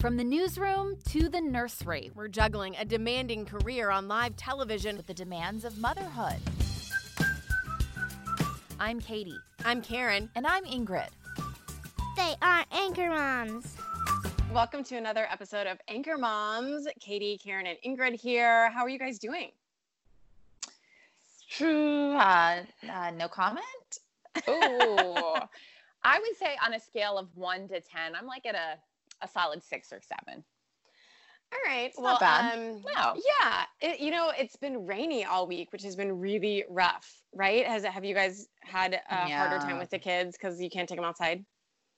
From the newsroom to the nursery, We're juggling a demanding career on live television. with the demands of motherhood. I'm Katie. I'm Karen. And I'm Ingrid. They are anchor moms. Welcome to another episode of Anchor Moms. Katie, Karen, and Ingrid here. How are you guys doing? True. Uh, uh, no comment. Ooh, I would say on a scale of one to ten, I'm like at a a solid six or seven. All right. It's well, um, No. yeah, it, you know, it's been rainy all week, which has been really rough, right? Has have you guys had a harder time with the kids because you can't take them outside?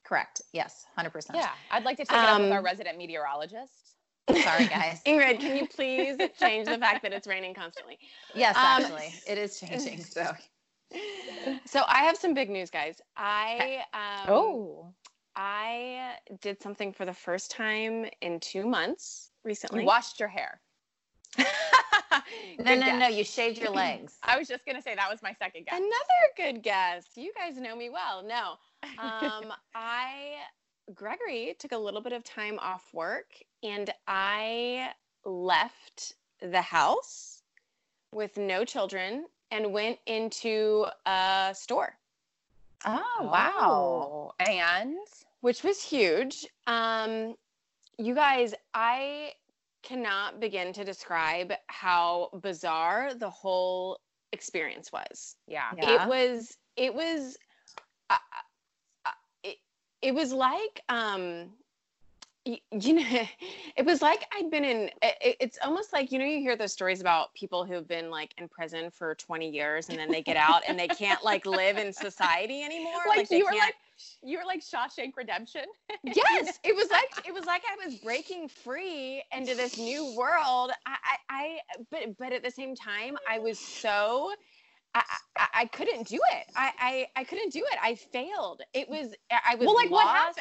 Correct. Yes, hundred percent. Yeah, I'd like to take it up with our Um, resident meteorologist. Sorry, guys. Ingrid, can you please change the fact that it's raining constantly? Yes, Um, actually, it is changing. So. So I have some big news, guys. I um, Oh, I did something for the first time in two months recently. you washed your hair. No, no, no. You shaved your legs. I was just gonna say that was my second guess. Another good guess. You guys know me well. No. Um, I, Gregory took a little bit of time off work and I left the house with no children and went into a store, Oh wow. Oh, and which was huge. Um, you guys, I cannot begin to describe how bizarre the whole experience was. yeah, Yeah. it was it was uh, uh, it, it was like um you know it was like i'd been in it, it's almost like you know you hear those stories about people who've been like in prison for 20 years and then they get out and they can't like live in society anymore like, they you were like you were like Shawshank Redemption. yes it was like it was like i was breaking free into this new world i i, I but but at the same time i was so I, I, I couldn't do it. I, I, I couldn't do it. I failed. It was I was well, like what lost.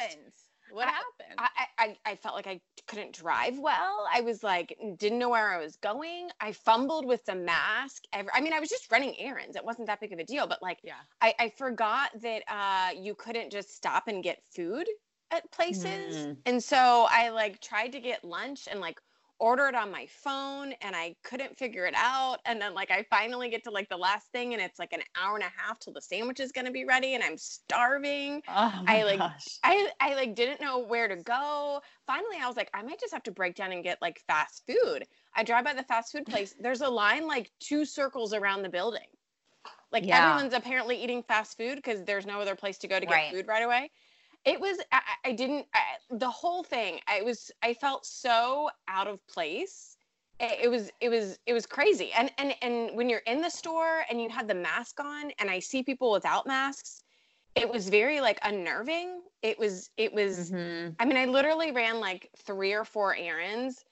What I- happened? I, I, I felt like I couldn't drive well. I was like, didn't know where I was going. I fumbled with the mask. Ever, I mean, I was just running errands. It wasn't that big of a deal, but like, yeah. I, I forgot that uh, you couldn't just stop and get food at places. Mm. And so I like tried to get lunch and like order it on my phone and I couldn't figure it out. And then like I finally get to like the last thing and it's like an hour and a half till the sandwich is gonna be ready and I'm starving. Oh I, like, gosh. I I like didn't know where to go. Finally, I was like, I might just have to break down and get like fast food. I drive by the fast food place. There's a line like two circles around the building. Like Yeah. everyone's apparently eating fast food because there's no other place to go to get Right. food right away. It was I, I didn't I, the whole thing. I was I felt so out of place. It, it was it was it was crazy. And and and when you're in the store and you have the mask on and I see people without masks, it was very like unnerving. It was it was Mhm. I mean, I literally ran like three or four errands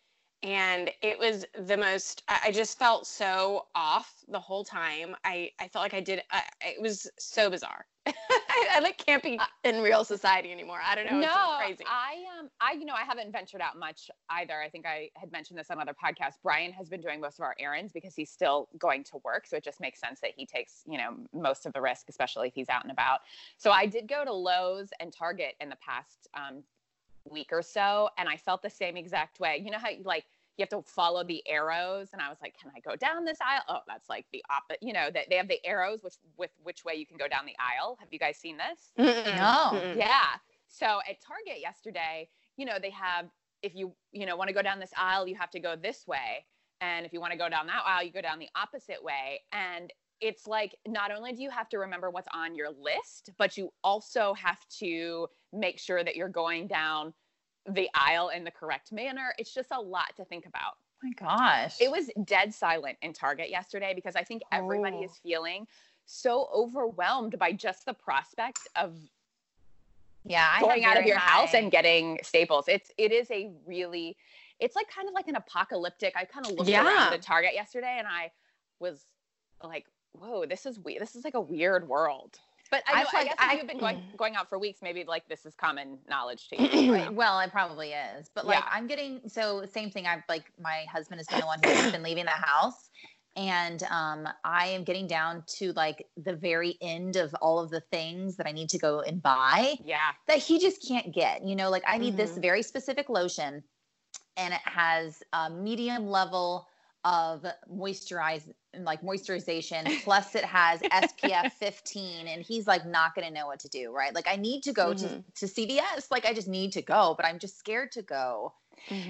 and it was the most, I, just felt so off the whole time. I, I felt like I did, I, it was so bizarre. I, I like can't be in real society anymore. I don't know. No, crazy. I um, I you know, I haven't ventured out much either. I think I had mentioned this on other podcasts. Brian has been doing most of our errands because he's still going to work, so it just makes sense that he takes you know most of the risk, especially if he's out and about. So I did go to Lowe's and Target in the past um, week or so, and I felt the same exact way. You know how you like you have to follow the arrows, and I was like, can I go down this aisle? Oh, that's like the opposite. You know that they have the arrows, which with which way you can go down the aisle. Have you guys seen this? Mm-mm, No. mm-mm. Yeah. So at Target yesterday, you know, they have if you, you know, want to go down this aisle, you have to go this way. And if you want to go down that aisle, you go down the opposite way. And it's like not only do you have to remember what's on your list, but you also have to make sure that you're going down the aisle in the correct manner. It's just a lot to think about. Oh my gosh. It was dead silent in Target yesterday because I think everybody Oh. is feeling so overwhelmed by just the prospect of Yeah, I going out of your house and getting staples. It's it is a really it's like kind of like an apocalyptic. I kind of looked Yeah. around the Target yesterday and I was like, whoa, this is weird. This is like a weird world. But I, I know, I like guess if I- you've been going going out for weeks, maybe like this is common knowledge to you. Right, Well, it probably is, but like Yeah. I'm getting so same thing. I've like my husband has been the one who's been leaving the house, and um, I am getting down to like the very end of all of the things that I need to go and buy yeah. that he just can't get. You know, like I need this Mhm. very specific lotion, and it has a medium level of moisturize like moisturization plus it has SPF 15 and he's like not going to know what to do right like I need to go to Mhm. to CVS like I just need to go but I'm just scared to go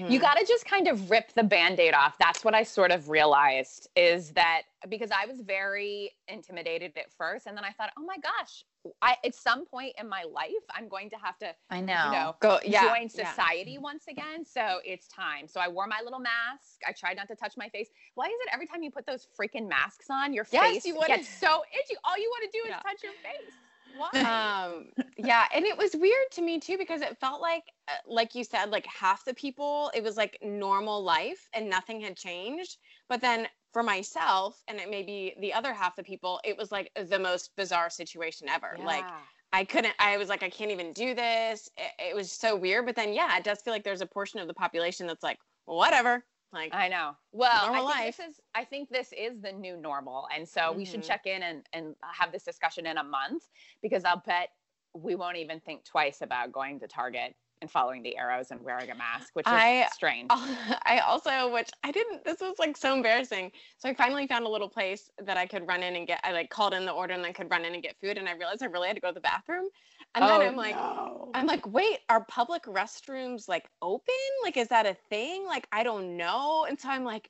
You got to just kind of rip the band-aid off. That's what I sort of realized is that because I was very intimidated at first and then I thought, "Oh my gosh, I at some point in my life I'm going to have to, I know you know, Go, yeah. join yeah. society once again. So it's time. So I wore my little mask. I tried not to touch my face. Why is it every time you put those freaking masks on, your Yes, face you wanna- gets so itchy? All you want to do is Yeah. touch your face. Why? um yeah and it was weird to me too because it felt like uh, like you said like half the people it was like normal life and nothing had changed but then for myself and it may be the other half the people it was like the most bizarre situation ever like i couldn't i was like i can't even do this it, it was so weird but then yeah it does feel like there's a portion of the population that's like whatever like I know. Well, I think life. this is I think this is the new normal. And so we should Mhm. check in and, and have this discussion in a month because I'll bet we won't even think twice about going to Target and following the arrows and wearing a mask, which is I- strange. I also, which I didn't, this was like so embarrassing. So I finally found a little place that I could run in and get, I like called in the order and then could run in and get food. And I realized I really had to go to the bathroom. And then oh, I'm like, no. I'm like, wait, are public restrooms like open? Like, is that a thing? Like, I don't know. And so I'm like,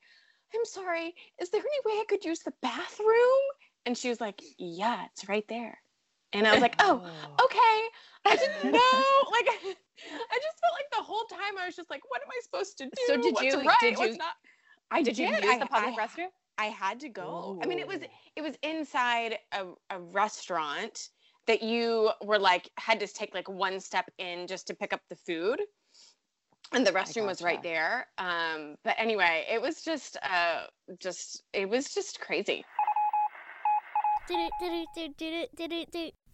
I'm sorry, is there any way I could use the bathroom? And she was like, yeah, it's right there. And I was like, oh, okay. I didn't know. Like, I just felt like the whole time I was just like, what am I supposed to do? So did What's you- right? did What's you- not? I did you use I- the public I- restroom? I had to go. I mean, it was it was inside a, a restaurant that you were like had to take like one step in just to pick up the food. And the restroom was right there. Um, but anyway, it was just uh just it was just crazy.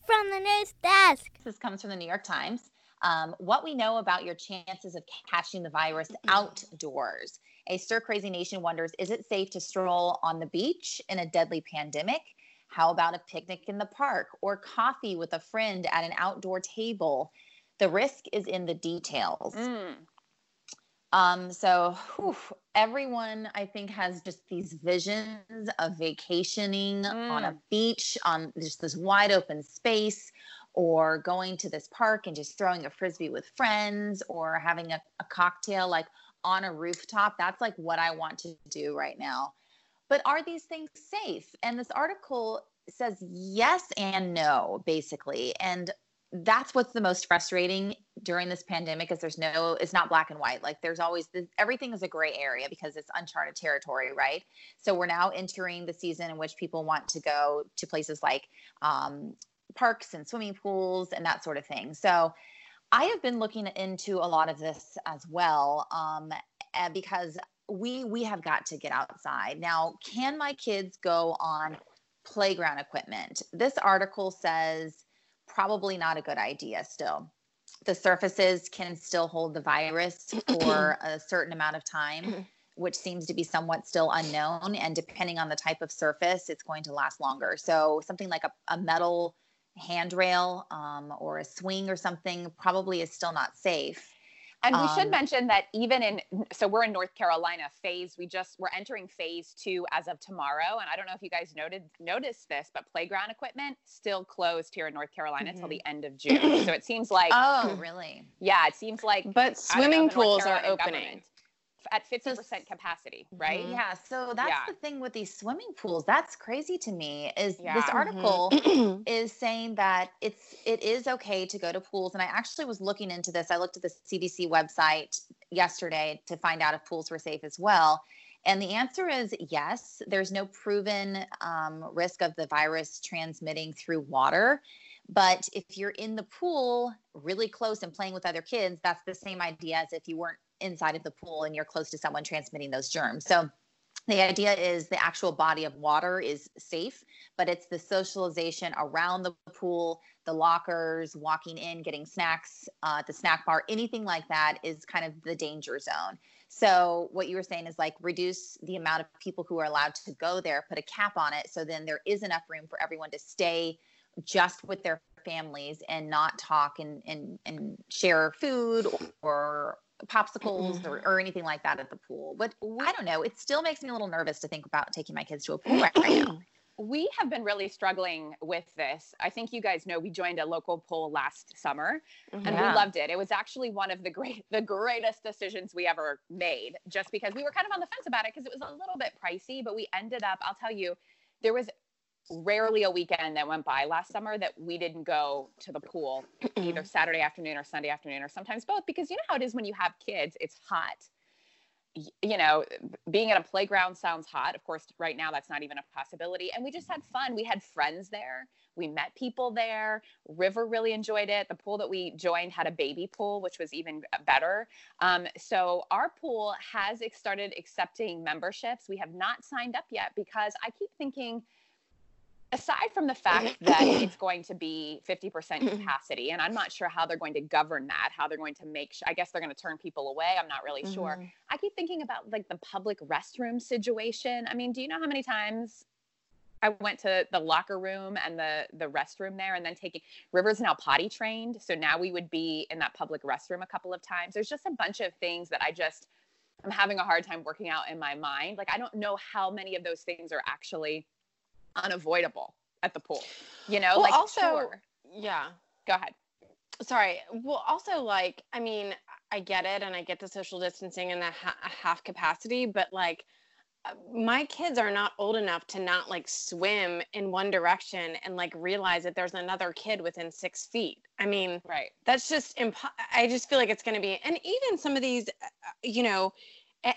From the news desk. This comes from the New York Times. Um, what we know about your chances of catching the virus outdoors. A stir crazy nation wonders is it safe to stroll on the beach in a deadly pandemic? How about a picnic in the park or coffee with a friend at an outdoor table? The risk is in the details. Mm. Um, so whew, everyone I think has just these visions of vacationing on a beach on just this wide open space or going to this park and just throwing a frisbee with friends or having a, a cocktail like on a rooftop. That's like what I want to do right now. But are these things safe? And this article says yes and no, basically. And that's what's the most frustrating during this pandemic is there's no it's not black and white. Like there's always this, everything is a gray area because it's uncharted territory right? So we're now entering the season in which people want to go to places like um, parks and swimming pools and that sort of thing. So i have been looking into a lot of this as well um, because we we have got to get outside. Now can my kids go on playground equipment? This article says probably not a good idea still. The surfaces can still hold the virus for a certain amount of time, which seems to be somewhat still unknown. And depending on the type of surface, it's going to last longer. So, something like a, a metal handrail um, or a swing or something probably is still not safe. And we Um, should mention that even in so we're in North Carolina phase, we just we're entering phase two as of tomorrow. And I don't know if you guys noted noticed this, but playground equipment still closed here in North Carolina till the end of June. So it seems like Oh, really? yeah, it seems like But don't know, swimming pools are opening. government at 50% capacity, right? Mhm. Yeah. So, that's Yeah. the thing with these swimming pools. That's crazy to me. Is this Yeah. article? Mhm. is saying that it's it is okay to go to pools and i actually was looking into this i looked at the cdc website yesterday to find out if pools were safe as well and the answer is yes there's no proven um, risk of the virus transmitting through water But if you're in the pool really close and playing with other kids, that's the same idea as if you weren't inside of the pool and you're close to someone transmitting those germs. So the idea is the actual body of water is safe, but it's the socialization around the pool, the lockers, walking in, getting snacks uh, the snack bar, anything like that is kind of the danger zone. So what you were saying is like reduce the amount of people who are allowed to go there, put a cap on it, so then there is enough room for everyone to stay just with their families and not talk and and, and share food or popsicles or, or anything like that at the pool. But I don't know. It still makes me a little nervous to think about taking my kids to a pool right, right now. we have been really struggling with this. I think you guys know we joined a local pool last summer and Yeah. we loved it. It was actually one of the great the greatest decisions we ever made just because we were kind of on the fence about it because it was a little bit pricey, but we ended up, I'll tell you, there was rarely a weekend that went by last summer that we didn't go to the pool either Saturday afternoon or Sunday afternoon or sometimes both because you know how it is when you have kids, it's hot you know, being at a playground sounds hot. Of course, right now that's not even a possibility. And we just had fun. We had friends there. We met people there. River really enjoyed it. The pool that we joined had a baby pool, which was even better. Um, so our pool has started accepting memberships. We have not signed up yet because I keep thinking, aside from the fact that it's going to be 50% mm-hmm. capacity and i'm not sure how they're going to govern that how they're going to make sure i guess they're going to turn people away i'm not really sure. Mm-hmm. I keep thinking about like the public restroom situation. I mean do you know how many times I went to the locker room and the the restroom there, and then taking Rivers now potty trained, so now we would be in that public restroom a couple of times. There's just a bunch of things that I just I'm having a hard time working out in my mind. Like I don't know how many of those things are actually unavoidable at the pool. You know, Well, like also- sure. Yeah. Go ahead. Sorry. Well, also, like, I mean, I get it and I get the social distancing and the ha- half capacity, but like, uh, my kids are not old enough to not like swim in one direction and like realize that there's another kid within six feet. I mean, Right. that's just impo- I just feel like it's going to be, and even some of these, uh, you know,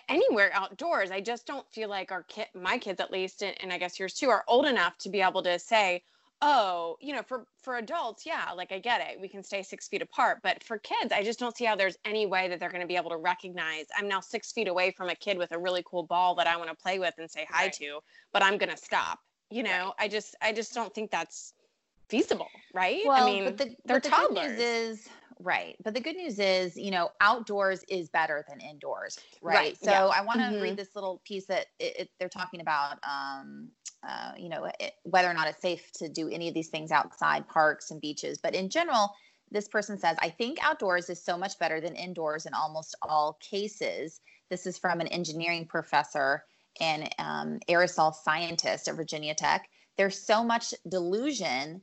anywhere outdoors, I just don't feel like our kid, my kids at least, and, and I guess yours too, are old enough to be able to say, oh, you know, for for adults, yeah, like I get it, we can stay six feet apart, but for kids, I just don't see how there's any way that they're going to be able to recognize I'm now six feet away from a kid with a really cool ball that I want to play with and say hi Right. to, but I'm going to stop. You know, I just I just don't think that's feasible, right? Well, I mean, but the, they're but the good toddlers. news is right. But the good news is, you know, outdoors is better than indoors, right? Right, So yeah. I want to Mhm. read this little piece that it, it, they're talking about, um, uh, you know, it, whether or not it's safe to do any of these things outside parks and beaches. But in general, this person says, I think outdoors is so much better than indoors in almost all cases. This is from an engineering professor and um, aerosol scientist at Virginia Tech. There's so much delusion,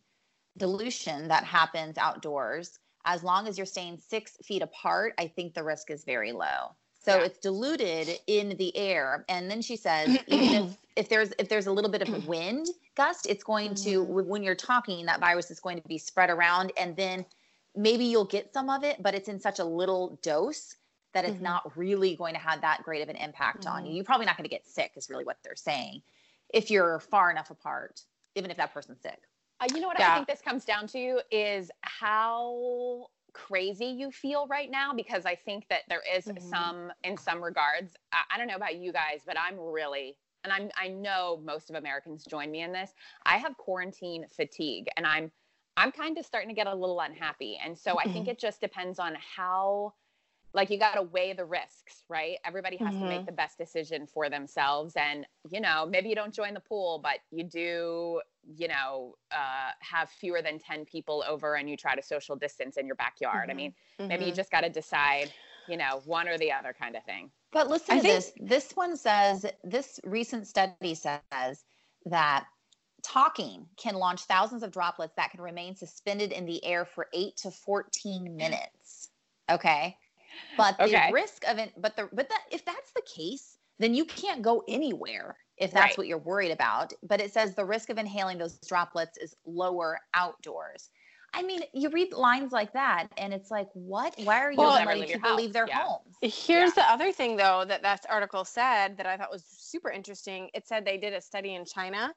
dilution that happens outdoors. As long as you're staying six feet apart, I think the risk is very low. So Yeah. it's diluted in the air. And then she says, even if if there's if there's a little bit of a wind gust, it's going to Mm-hmm. when you're talking, that virus is going to be spread around, and then maybe you'll get some of it, but it's in such a little dose that it's Mhm. not really going to have that great of an impact on Mm-hmm. you. You're probably not going to get sick, is really what they're saying, if you're far enough apart, even if that person's sick. Uh, you know what I think this comes down to is how crazy you feel right now because I think that there is Mhm. some in some regards I, I don't know about you guys but I'm really and I'm I know most of Americans join me in this I have quarantine fatigue and I'm I'm kind of starting to get a little unhappy. And so I think it just depends on how like you got to weigh the risks right everybody has to make mm-hmm. the best decision for themselves and you know maybe you don't join the pool but you do you know uh, have fewer than 10 people over and you try to social distance in your backyard i mm-hmm. mean maybe you mm-hmm. just got to decide you know one or the other kind of thing But listen I to think- this. This one says this recent study says that talking can launch thousands of droplets that can remain suspended in the air for 8 to 14 minutes. Okay? But the Okay. risk of it but the but that if that's the case, then you can't go anywhere if that's Right. what you're worried about. But it says the risk of inhaling those droplets is lower outdoors. I mean, you read lines like that and it's like, what? Why are you Well, not Never letting leave your people leave their yeah. homes? Here's the other thing, though, that that article said that I thought was super interesting. It said they did a study in China,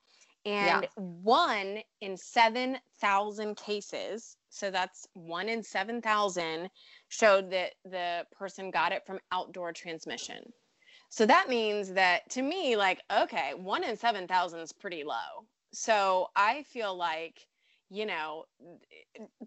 And one in 7,000 cases, so that's one in 7,000, showed that the person got it from outdoor transmission. So that means that to me, like, okay, one in 7,000 is pretty low. So I feel like, you know,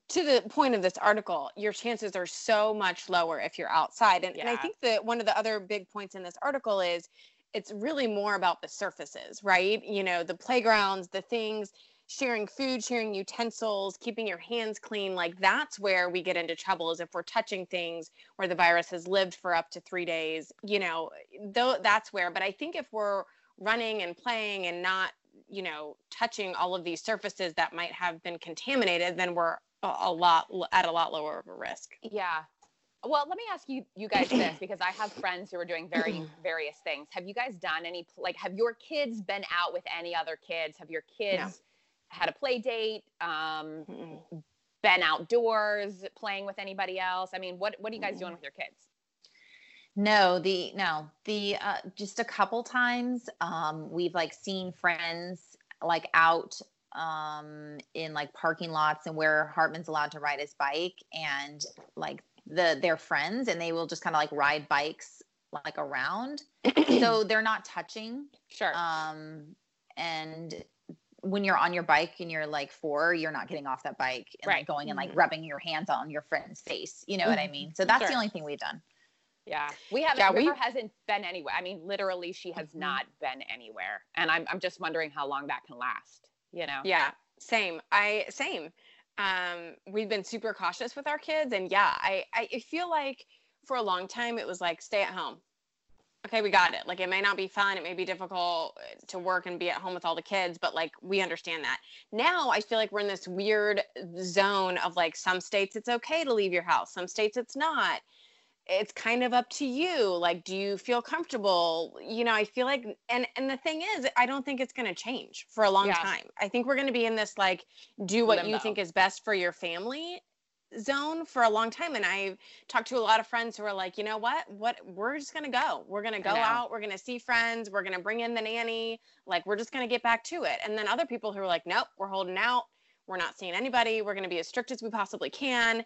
to the point of this article, your chances are so much lower if you're outside. And, and I think that one of the other big points in this article is it's really more about the surfaces, right? You know, the playgrounds, the things, sharing food, sharing utensils, keeping your hands clean. Like that's where we get into trouble is if we're touching things where the virus has lived for up to three days, you know, though that's where. But I think if we're running and playing and not, you know, touching all of these surfaces that might have been contaminated, then we're a, a lot at a lot lower of a risk. Yeah. Well, let me ask you, you guys, this because I have friends who are doing very various things. Have you guys done any like? Have your kids been out with any other kids? Have your kids had a play date? Um, Mm-mm. been outdoors playing with anybody else? I mean, what what are you guys doing with your kids? No, the no, the uh, just a couple times um we've like seen friends like out um in like parking lots and where Hartman's allowed to ride his bike and like the their friends and they will just kind of like ride bikes like around. so they're not touching Sure. um and when you're on your bike and you're like four you're not getting off that bike and like going and like Mhm. rubbing your hands on your friend's face you know what i mean so that's the only thing we've done Yeah, we haven't. Yeah, we- hasn't been anywhere. I mean, literally, she has Mhm. not been anywhere, and I'm I'm just wondering how long that can last. You know? Yeah, same. I same. Um, we've been super cautious with our kids, and yeah, I I feel like for a long time it was like stay at home. Okay, we got it. Like it may not be fun, it may be difficult uh, to work and be at home with all the kids, but like we understand that. Now I feel like we're in this weird zone of like some states it's okay to leave your house, some states it's not it's kind of up to you like do you feel comfortable you know i feel like and and the thing is i don't think it's going to change for a long Yeah. time i think we're going to be in this like do what you think is best for your family zone for a long time and i've talked to a lot of friends who are like you know what? What we're just going to go. We're going to go out we're going to see friends we're going to bring in the nanny like we're just going to get back to it. And then other people who are like nope we're holding out. We're not seeing anybody. We're going to be as strict as we possibly can.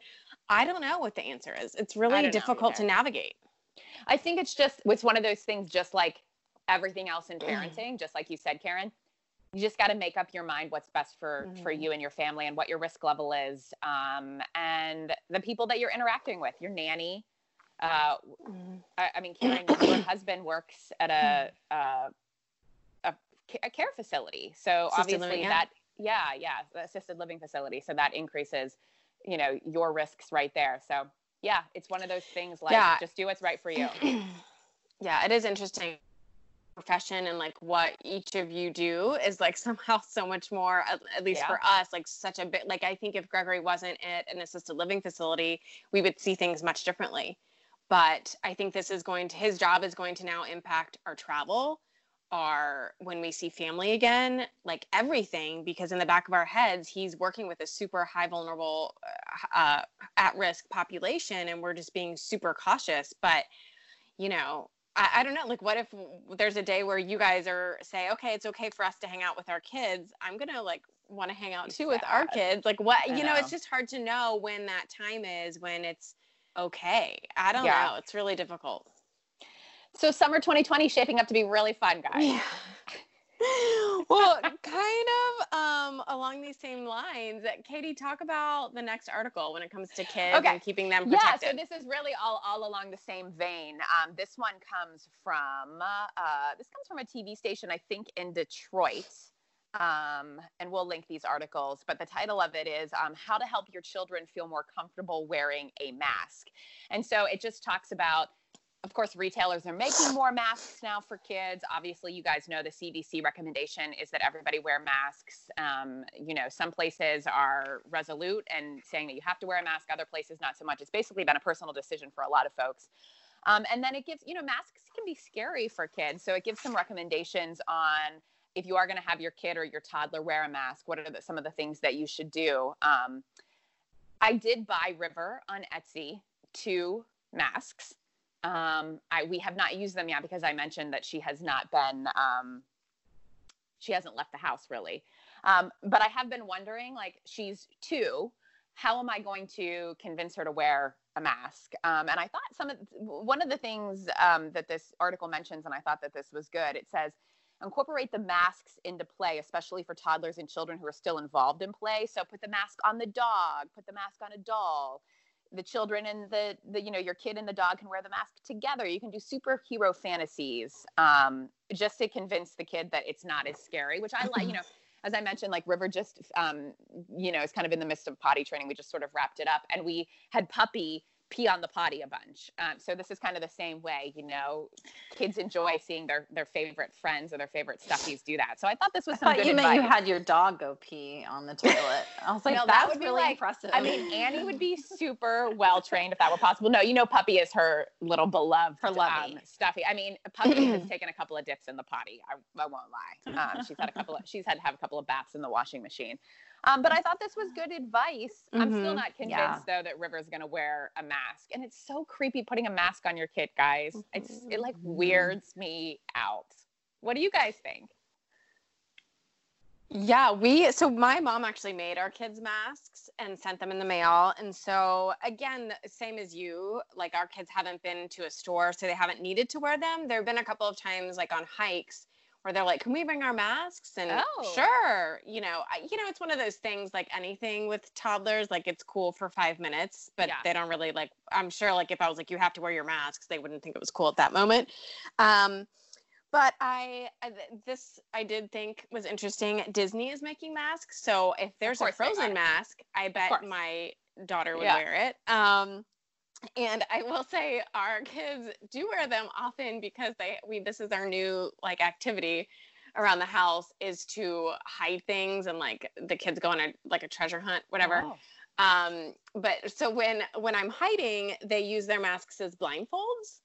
I don't know what the answer is. It's really difficult to navigate. I think it's just it's one of those things, just like everything else Mm. in parenting, just like you said, Karen. You just got to make up your mind what's best for for Mhm. you and your family, and what your risk level is, um, and the people that you're interacting with. Your nanny. Uh, I, I mean, Karen, your husband works at a uh, a, a care facility, so Assisted obviously that yeah, yeah, assisted living facility. So that increases, you know, your risks right there. So yeah, it's one of those things like Yeah. just do what's right for you. yeah it is interesting profession and like what each of you do is like somehow so much more at, at least Yeah. for us like such a bit like i think if gregory wasn't at an assisted living facility we would see things much differently but i think this is going to his job is going to now impact our travel our when we see family again like everything because in the back of our heads he's working with a super high vulnerable uh, uh, at risk population and we're just being super cautious but you know I, I don't know like what if there's a day where you guys are say okay it's okay for us to hang out with our kids i'm gonna like want to hang out too with our kids like what you know. it's just hard to know when that time is when it's okay i don't Yeah. know it's really difficult So summer 2020 shaping up to be really fun, guys. Yeah. well, kind of um, along these same lines, Katie, talk about the next article when it comes to kids Okay. and keeping them Yeah, so this is really all, all along the same vein. Um, this one comes from uh, this comes from a TV station, I think, in Detroit. Um, and we'll link these articles. But the title of it is um, "How to Help Your Children Feel More Comfortable Wearing a Mask." And so it just talks about of course, retailers are making more masks now for kids. Obviously, you guys know the CDC recommendation is that everybody wear masks. Um, you know, some places are resolute and saying that you have to wear a mask, other places not so much. It's basically been a personal decision for a lot of folks. Um, and then it gives, you know, masks can be scary for kids. So it gives some recommendations on if you are going to have your kid or your toddler wear a mask, what are the, some of the things that you should do? Um, I did buy River on Etsy two masks. Um, I we have not used them yet because I mentioned that she has not been um, she hasn't left the house really. Um, but I have been wondering, like, she's two. How am I going to convince her to wear a mask? Um, and I thought some of one of the things um, that this article mentions, and I thought that this was good. It says incorporate the masks into play, especially for toddlers and children who are still involved in play. So put the mask on the dog, put the mask on a doll. The children and the, the you know your kid and the dog can wear the mask together. You can do superhero fantasies um, just to convince the kid that it's not as scary. Which I like. You know, as I mentioned, like River just um, you know is kind of in the midst of potty training. We just sort of wrapped it up, and we had Puppy pee on the potty a bunch. Um, so this is kind of the same way, you know, kids enjoy seeing their their favorite friends or their favorite stuffies do that. So I thought this was some I thought you advice. meant you had your dog go pee on the toilet. I was like, No, that that's would be really like- impressive. I mean, Annie would be super well trained if that were possible. No, you know, Puppy is her little beloved Her um, stuffy. I mean, Puppy has taken a couple of dips in the potty. I, I won't lie. Um, she's had a couple of she's had to have a couple of baths in the washing machine. Um, but I thought this was good advice. I'm still Mhm. not convinced Yeah. though that River's gonna wear a mask, and it's so creepy putting a mask on your kid, guys. It's it like weirds me out. What do you guys think? Yeah, we so my mom actually made our kids masks and sent them in the mail. And so again, same as you, like our kids haven't been to a store, so they haven't needed to wear them. There have been a couple of times like on hikes where they're like, "Can we bring our masks?" And Oh. sure, you know, I, you know, it's one of those things like anything with toddlers, like it's cool for five minutes, but Yeah. they don't really like. I'm sure, like if I was like, "You have to wear your masks," they wouldn't think it was cool at that moment. Um, but I I- this I did think was interesting. Disney is making masks, so if there's a Frozen mask, I bet my daughter would Yeah. wear it. Um, and I will say our kids do wear them often because they we this is our new like activity around the house is to hide things and like the kids go on a like a treasure hunt whatever Oh. um but so when when i'm hiding they use their masks as blindfolds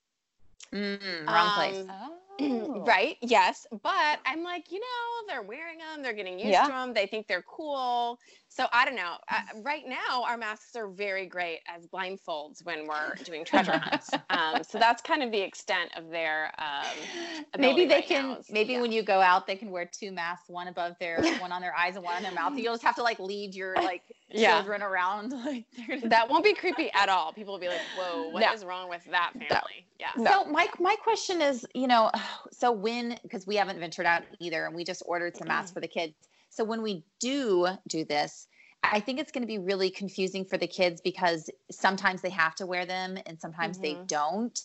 Mm, wrong place. Um, Oh. right yes but i'm like you know they're wearing them they're getting used Yeah. to them they think they're cool so i don't know uh, right now our masks are very great as blindfolds when we're doing treasure hunts um, so that's kind of the extent of their um, maybe they right can is- maybe yeah. when you go out they can wear two masks one above their one on their eyes and one on their mouth you'll just have to like lead your like Yeah. children around like that won't be creepy at all people will be like whoa what is No. wrong with that family yeah So my my question is, you know, so when because we haven't ventured out either, and we just ordered some masks for the kids. So when we do do this, I think it's going to be really confusing for the kids because sometimes they have to wear them and sometimes they Mhm. don't,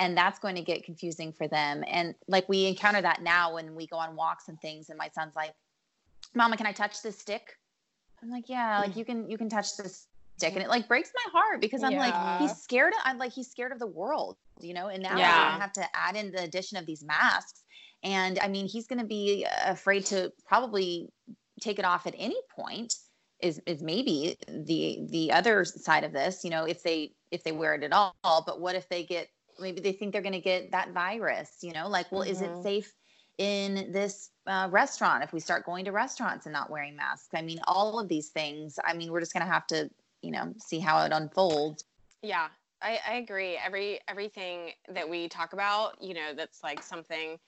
and that's going to get confusing for them. And like we encounter that now when we go on walks and things, and my son's like, "Mama, can I touch this stick?" I'm like, "Yeah, like you can you can touch this." stick and it like breaks my heart because i'm like he's scared of, i'm like he's scared of the world you know and now we're Yeah. gonna have to add in the addition of these masks and i mean he's gonna be afraid to probably take it off at any point is is maybe the the other side of this you know if they if they wear it at all but what if they get maybe they think they're going to get that virus you know like well is it Mhm. safe in this uh, restaurant if we start going to restaurants and not wearing masks i mean all of these things i mean we're just going to have to you know see how it unfolds Yeah, I, I agree. Every everything that we talk about, you know, that's like something,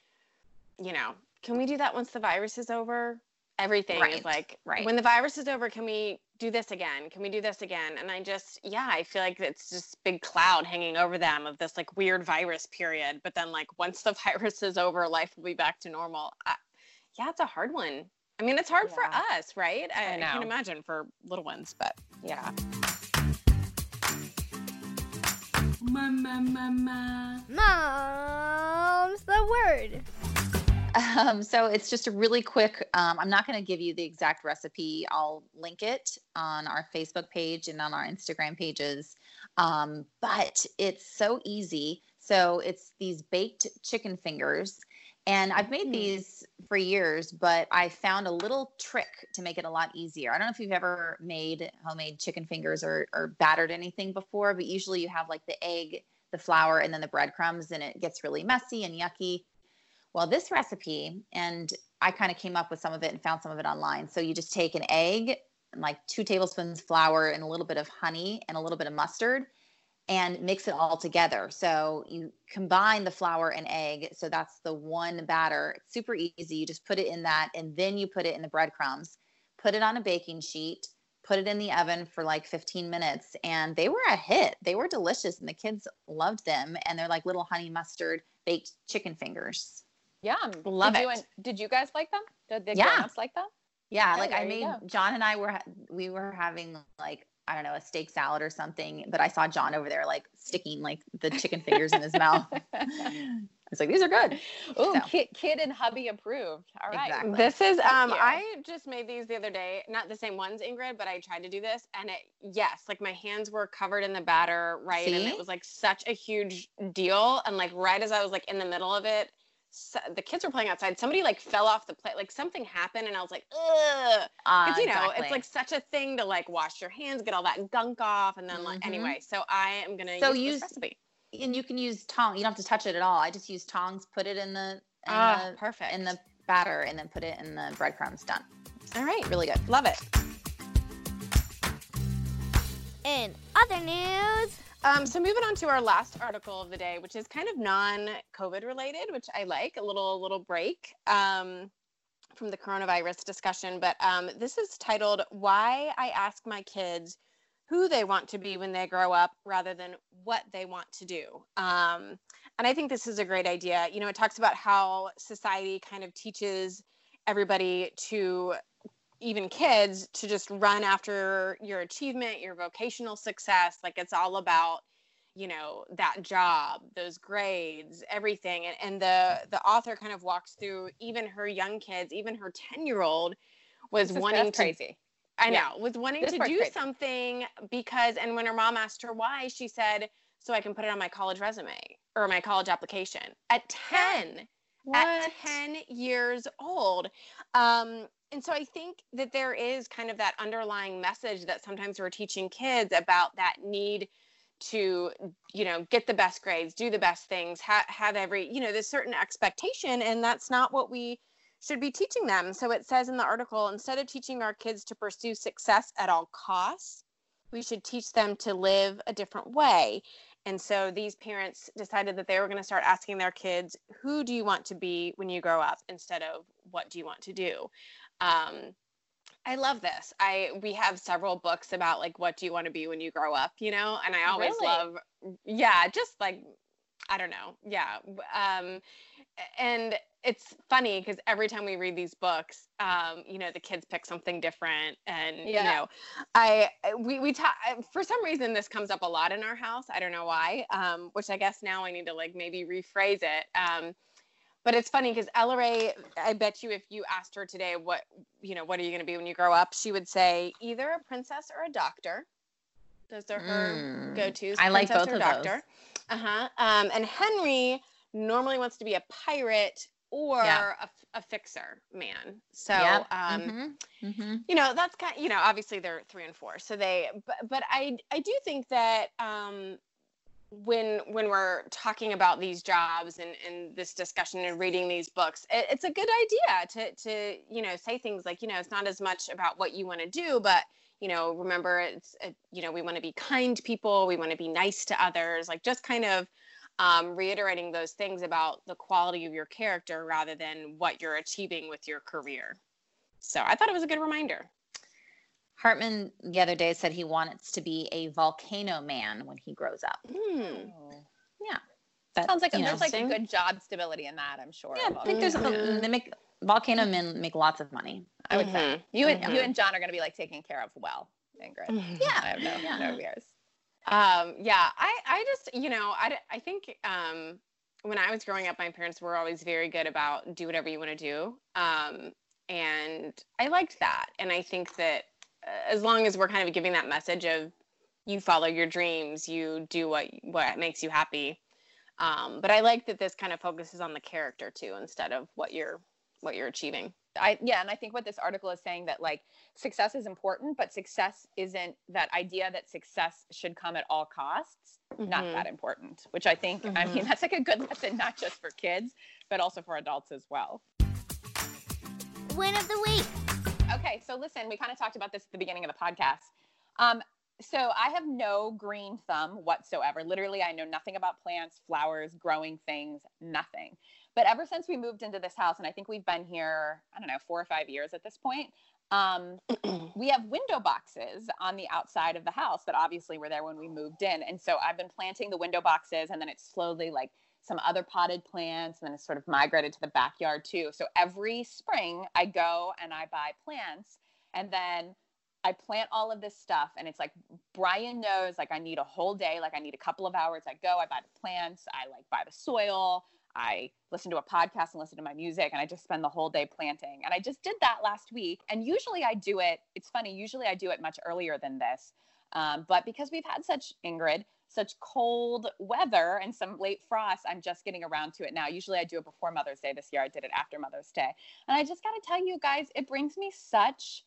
you know, can we do that once the virus is over? Everything Right, is like, right. when the virus is over, can we do this again? Can we do this again? And I just, yeah, I feel like it's just big cloud hanging over them of this like weird virus period. But then like once the virus is over, life will be back to normal. I, yeah, it's a hard one. I mean, it's hard for us, right? I, I I can imagine for little ones, but Yeah. Mom's the word. Um, so it's just a really quick. Um, I'm not going to give you the exact recipe. I'll link it on our Facebook page and on our Instagram pages. Um, but it's so easy. So it's these baked chicken fingers, and I've made Mm. these for years. But I found a little trick to make it a lot easier. I don't know if you've ever made homemade chicken fingers or, or battered anything before, but usually you have like the egg, the flour, and then the breadcrumbs, and it gets really messy and yucky. Well, this recipe, and I kind of came up with some of it and found some of it online. So you just take an egg and like two tablespoons flour and a little bit of honey and a little bit of mustard, and mix it all together. So you combine the flour and egg. So that's the one batter. It's super easy. You just put it in that and then you put it in the breadcrumbs, put it on a baking sheet, put it in the oven for like 15 minutes. And they were a hit. They were delicious and the kids loved them. And they're like little honey mustard baked chicken fingers. Yum. Love did it. You and, did you guys like them? Did the Yeah. grown-ups like them? Yeah, Okay, like I there you made. John and I were we were having like I don't know a steak salad or something, but I saw John over there like sticking like the chicken fingers in his mouth. It's like these are good. Oh, So. kid, kid and hubby approved. All right. Exactly. This is um. I just made these the other day, not the same ones, Ingrid, but I tried to do this and it yes, like my hands were covered in the batter, right? And it was like such a huge deal and like right as I was like in the middle of it, so, the kids were playing outside. Somebody like fell off the plate, like something happened and I was like, "Ugh." Uh, Because you know, exactly. it's like such a thing to like wash your hands, get all that gunk off and then like Mhm. anyway, so I am going to So use, use- this recipe. and you can use tongs. You don't have to touch it at all. I just use tongs, put it in the in, Ah, the, perfect. in the batter, and then put it in the breadcrumbs. Done. All right. Really good. Love it. In other news, Um, so moving on to our last article of the day, which is kind of non-COVID related, which I like a little little break um, from the coronavirus discussion. But um, this is titled "Why I Ask My Kids Who They Want to Be When They Grow Up, Rather Than What They Want to Do." Um, and I think this is a great idea. You know, it talks about how society kind of teaches everybody to even kids to just run after your achievement, your vocational success. Like it's all about, you know, that job, those grades, everything. And, and the the author kind of walks through even her young kids, even her 10 year old was This is- wanting to crazy. I know, Yeah. was wanting This to do crazy. something because, and when her mom asked her why, she said, so I can put it on my college resume or my college application at 10 at 10 years old. Um, and so I think that there is kind of that underlying message that sometimes we're teaching kids about that need to, you know, get the best grades, do the best things, ha- have every, you know, this certain expectation, and that's not what we should be teaching them. So it says in the article instead of teaching our kids to pursue success at all costs, we should teach them to live a different way. And so these parents decided that they were going to start asking their kids, who do you want to be when you grow up instead of what do you want to do? Um, I love this. I we have several books about like what do you want to be when you grow up, you know? And I always Really? love yeah, just like I don't know. Yeah. Um and it's funny because every time we read these books, um, you know, the kids pick something different, and you know, I we we talk for some reason this comes up a lot in our house. I don't know why. Um, which I guess now I need to like maybe rephrase it. Um, but it's funny because Ella Ray, I bet you if you asked her today what you know, what are you going to be when you grow up, she would say either a princess or a doctor. Those are her Mm, go-tos. I like both or of doctor. Uh huh. Um, and Henry normally wants to be a pirate or Yeah. a, a fixer man. So, Yep. um, Mhm. Mhm. you know, that's kind. Of, You know, obviously they're three and four, so they. But, but I I do think that um, when when we're talking about these jobs and, and this discussion and reading these books, it, it's a good idea to to you know say things like you know it's not as much about what you want to do, but you know remember it's uh you know we want to be kind people, we want to be nice to others, like just kind of um, reiterating those things about the quality of your character rather than what you're achieving with your career. So I thought it was a good reminder. Hartman the other day said he wants to be a volcano man when he grows up. Yeah, That, Sounds like you know, there's like Interesting. good job stability in that. I'm sure. yeah, I think there's a, Mhm. they make volcano men make lots of money. I would say Mhm. you and Mhm. you and John are going to be like taken care of well, Ingrid. Yeah. I have no Yeah. no fears. Um, yeah, I, I just, you know, I I think um, when I was growing up, my parents were always very good about do whatever you want to do. Um, and I liked that. And I think that as long as we're kind of giving that message of you follow your dreams, you do what, what makes you happy. Um, but I like that this kind of focuses on the character too, instead of what you're, what you're achieving. I yeah, and I think what this article is saying that like success is important, but success isn't that idea that success should come at all costs. Not Mhm. that important, which I think I mean that's like a good lesson not just for kids, but also for adults as well. win of the week. Okay, so listen, we kind of talked about this at the beginning of the podcast. Um, so I have no green thumb whatsoever. Literally, I know nothing about plants, flowers, growing things, nothing. But ever since we moved into this house, and I think we've been here, I don't know, four or five years at this point, um, we have window boxes on the outside of the house that obviously were there when we moved in. And so I've been planting the window boxes, and then it's slowly like some other potted plants, and then it's sort of migrated to the backyard too. So every spring, I go and I buy plants, and then I plant all of this stuff and it's like Brian knows like I need a whole day, like I need a couple of hours. I go, I buy the plants, I like buy the soil, I listen to a podcast and listen to my music and I just spend the whole day planting. And I just did that last week. And usually I do it, it's funny, usually I do it much earlier than this. Um, but because we've had such Ingrid, such cold weather and some late frost, I'm just getting around to it now. Usually I do it before Mother's Day. This year I did it after Mother's Day. And I just got to tell you guys, it brings me such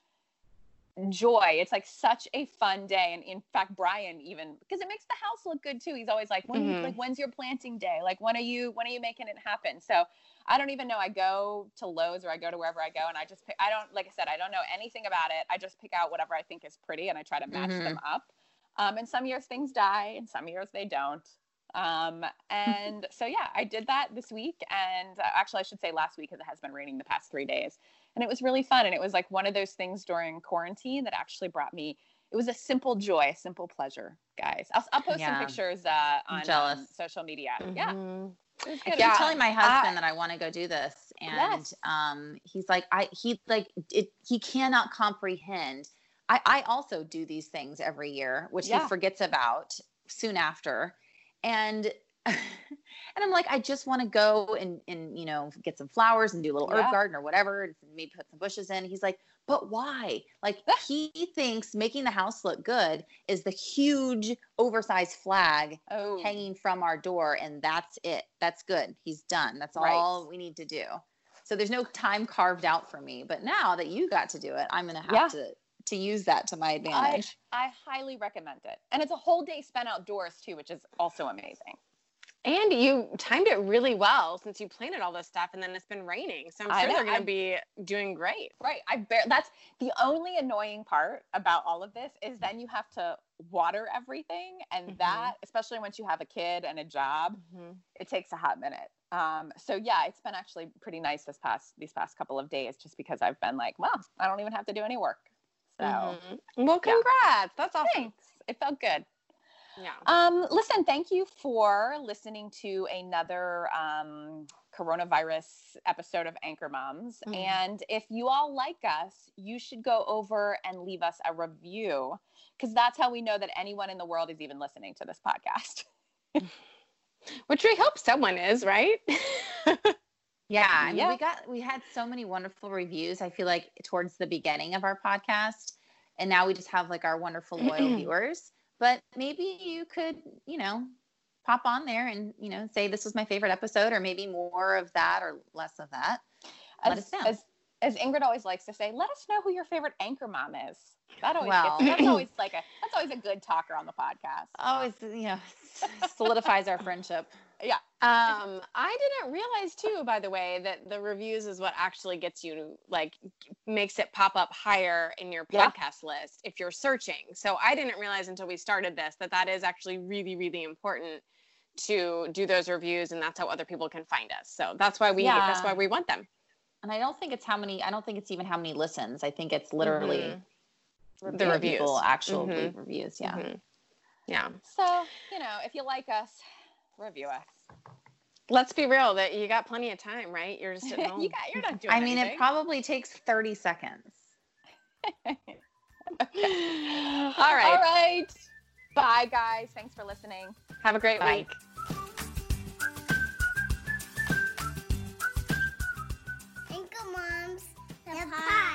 joy. It's like such a fun day. And in fact, Brian even because it makes the house look good too. He's always like, when Mhm. you, like when's your planting day? Like when are you when are you making it happen? So I don't even know. I go to Lowe's or I go to wherever I go and I just pick I don't like I said, I don't know anything about it. I just pick out whatever I think is pretty and I try to match Mhm. them up. Um, and some years things die and some years they don't. Um, and so yeah, I did that this week and uh, actually I should say last week because it has been raining the past three days and it was really fun and it was like one of those things during quarantine that actually brought me it was a simple joy a simple pleasure guys i'll, I'll post Yeah. some pictures uh, on um, social media yeah Mhm. it was I keep Yeah. telling my husband that I want to go do this, and Yes. um, he's like, I he like it. He cannot comprehend. I I also do these things every year, which Yeah. he forgets about soon after, and. And I'm like, I just want to go and and you know get some flowers and do a little herb garden or whatever, and maybe put some bushes in. He's like, but why? Like he thinks making the house look good is the huge oversized flag oh hanging from our door and that's it that's good he's done that's Right. all we need to do so there's no time carved out for me but now that you got to do it i'm gonna have Yeah. to to use that to my advantage i highly recommend it and it's a whole day spent outdoors too which is also amazing And you timed it really well since you planted all this stuff and then it's been raining. So I'm sure know, they're going to be doing great. right i bear that's the only annoying part about all of this is then you have to water everything and Mhm. that especially once you have a kid and a job it takes a hot minute. Um, so yeah, it's been actually pretty nice this past these past couple of days, just because I've been like, well, I don't even have to do any work. So Mhm. Well, Yeah. congrats. That's awesome. thanks. It felt good. Yeah. Um, listen, thank you for listening to another um, coronavirus episode of Anchor Moms. Mhm. And if you all like us, you should go over and leave us a review because that's how we know that anyone in the world is even listening to this podcast. Which we hope someone is, right? yeah I mean, Yeah. we got we had so many wonderful reviews i feel like towards the beginning of our podcast and now we just have like our wonderful loyal viewers but maybe you could you know pop on there and you know say this was my favorite episode or maybe more of that or less of that let us know as as Ingrid always likes to say, let us know who your favorite anchor mom is. That always Well- gets, that's always like a that's always a good talker on the podcast. always you know solidifies our friendship Yeah. Um, I didn't realize too, by the way, that the reviews is what actually gets you to like makes it pop up higher in your Yeah. podcast list if you're searching. So I didn't realize until we started this that that is actually really, really important to do those reviews, and that's how other people can find us. So that's why we yeah. that's why we want them. and i don't think it's how many i don't think it's even how many listens i think it's literally The what reviews. people actual Mhm. reviews yeah Mhm. Yeah. So, you know, if you like us, review us. Let's be real that you got plenty of time, right? You're just at home. you got you're not doing i mean it probably takes 30 seconds All All right. right. Bye guys. Thanks for listening. Have a great Bye. week. Anchor Moms, the podcast.